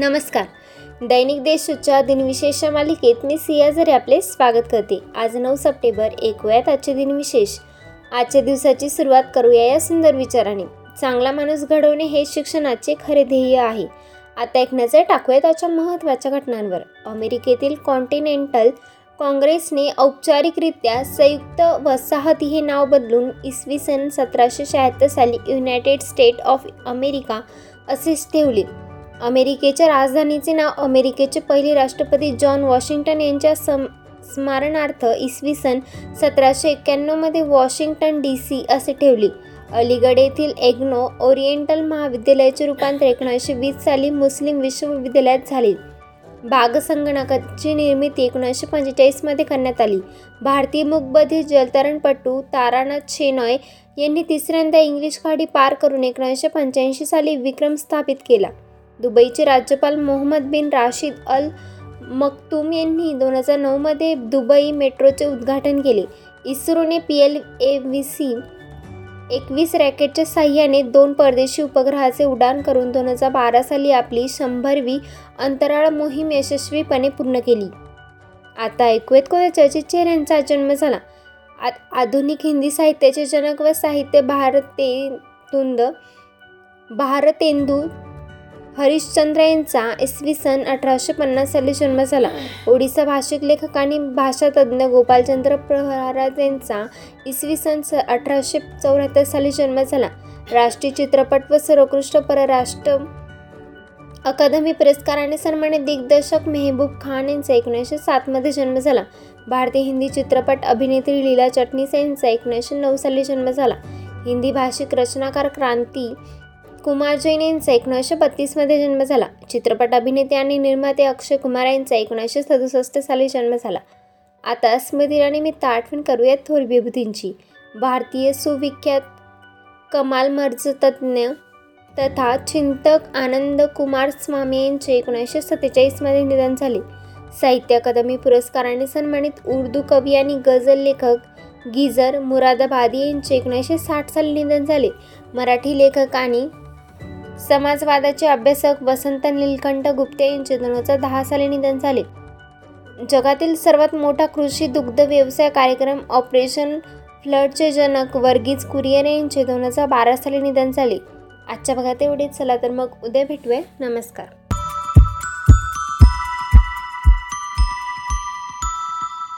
नमस्कार. दैनिक देशच्या दिनविशेष मालिकेत मी सियाझरे आपले स्वागत करते. आज नऊ सप्टेंबर ऐकूयात आजचे दिनविशेष. आजच्या दिवसाची सुरुवात करूया या सुंदर विचाराने. चांगला माणूस घडवणे हे शिक्षणाचे खरे ध्येय आहे. आता एक नजर टाकूया त्याच्या महत्त्वाच्या घटनांवर. अमेरिकेतील कॉन्टिनेंटल काँग्रेसने औपचारिकरित्या संयुक्त वसाहती हे नाव बदलून इसवी सन सतराशे शहात्तर साली युनायटेड स्टेट ऑफ अमेरिका असेच ठेवले. अमेरिकेच्या राजधानीचे नाव अमेरिकेचे पहिले राष्ट्रपती जॉन वॉशिंग्टन यांच्या सम स्मरणार्थ इसवी सन सतराशे एक्क्याण्णवमध्ये वॉशिंग्टन डी सी असे ठेवली. अलीगड येथील एग्नो ओरिएंटल महाविद्यालयाचे रूपांतर एकोणीसशे वीस साली मुस्लिम विश्वविद्यालयात झाले. बाग संगणकाची निर्मिती एकोणीसशे पंचेचाळीसमध्ये करण्यात आली. भारतीय मुकबधीर जलतरणपटू तारानाथ शेनॉय यांनी तिसऱ्यांदा इंग्लिश खाडी पार करून एकोणीसशे पंच्याऐंशी साली विक्रम स्थापित केला. दुबईचे राज्यपाल मोहम्मद बिन राशीद अल मक्तूम यांनी दोन हजार नऊमध्ये दुबई मेट्रोचे उद्घाटन केले. इस्रोने P L A V C एकवीस रॅकेटच्या साह्याने दोन परदेशी उपग्रहाचे उड्डाण करून दोन हजार बारा साली आपली शंभरवी अंतराळ मोहीम यशस्वीपणे पूर्ण केली. आता ऐकूयात कोणत्या चर्चित चेहऱ्यांचा जन्म झाला. आ आधुनिक हिंदी साहित्याचे जनक व साहित्य भारते तुंद भारतेंदू हरिश्चंद्र यांचा इसवी सन अठराशे पन्नास साली जन्म झाला. ओडिसा भाषिक लेखक आणि भाषातज्ञ गोपालचंद्र प्रहराज यांचा इसवी सन स अठराशे चौऱ्याहत्तर साली जन्म झाला. राष्ट्रीय चित्रपट व सर्वोत्कृष्ट परराष्ट्र अकादमी पुरस्काराने सन्मानित दिग्दर्शक मेहबूब खान यांचा एकोणीसशे सातमध्ये जन्म झाला. भारतीय हिंदी चित्रपट अभिनेत्री लीला चटणीस यांचा एकोणीसशे नऊ साली जन्म झाला. हिंदी भाषिक रचनाकार क्रांती कुमार जैन यांचा एकोणीसशे बत्तीसमध्ये जन्म झाला. चित्रपट अभिनेते आणि निर्माते अक्षय कुमार यांचा एकोणीसशे सदुसष्ट साली जन्म झाला. आता स्मृती इराणीमित्त आठवण करूयात थोर विभूतींची. भारतीय सुविख्यात कमाल मर्ज तज्ज्ञ तथा चिंतक आनंद कुमार स्वामी यांचे एकोणीसशे सत्तेचाळीसमध्ये निधन झाले. साहित्य अकादमी पुरस्काराने सन्मानित उर्दू कवी आणि गझल लेखक गिजर मुरादाबादी यांचे एकोणीसशे साठ साली निधन झाले. मराठी लेखक आणि समाजवादाचे अभ्यासक वसंत नीलकंठ गुप्ते यांचे दोन हजार दहा साली निधन झाले. जगातील सर्वात मोठा कृषी दुग्ध व्यवसाय कार्यक्रम ऑपरेशन फ्लडचे जनक वर्गीज कुरियन यांचे दोन हजार बारा साली निधन झाले. आजच्या भागात एवढेच. चला तर मग उद्या भेटूया. नमस्कार.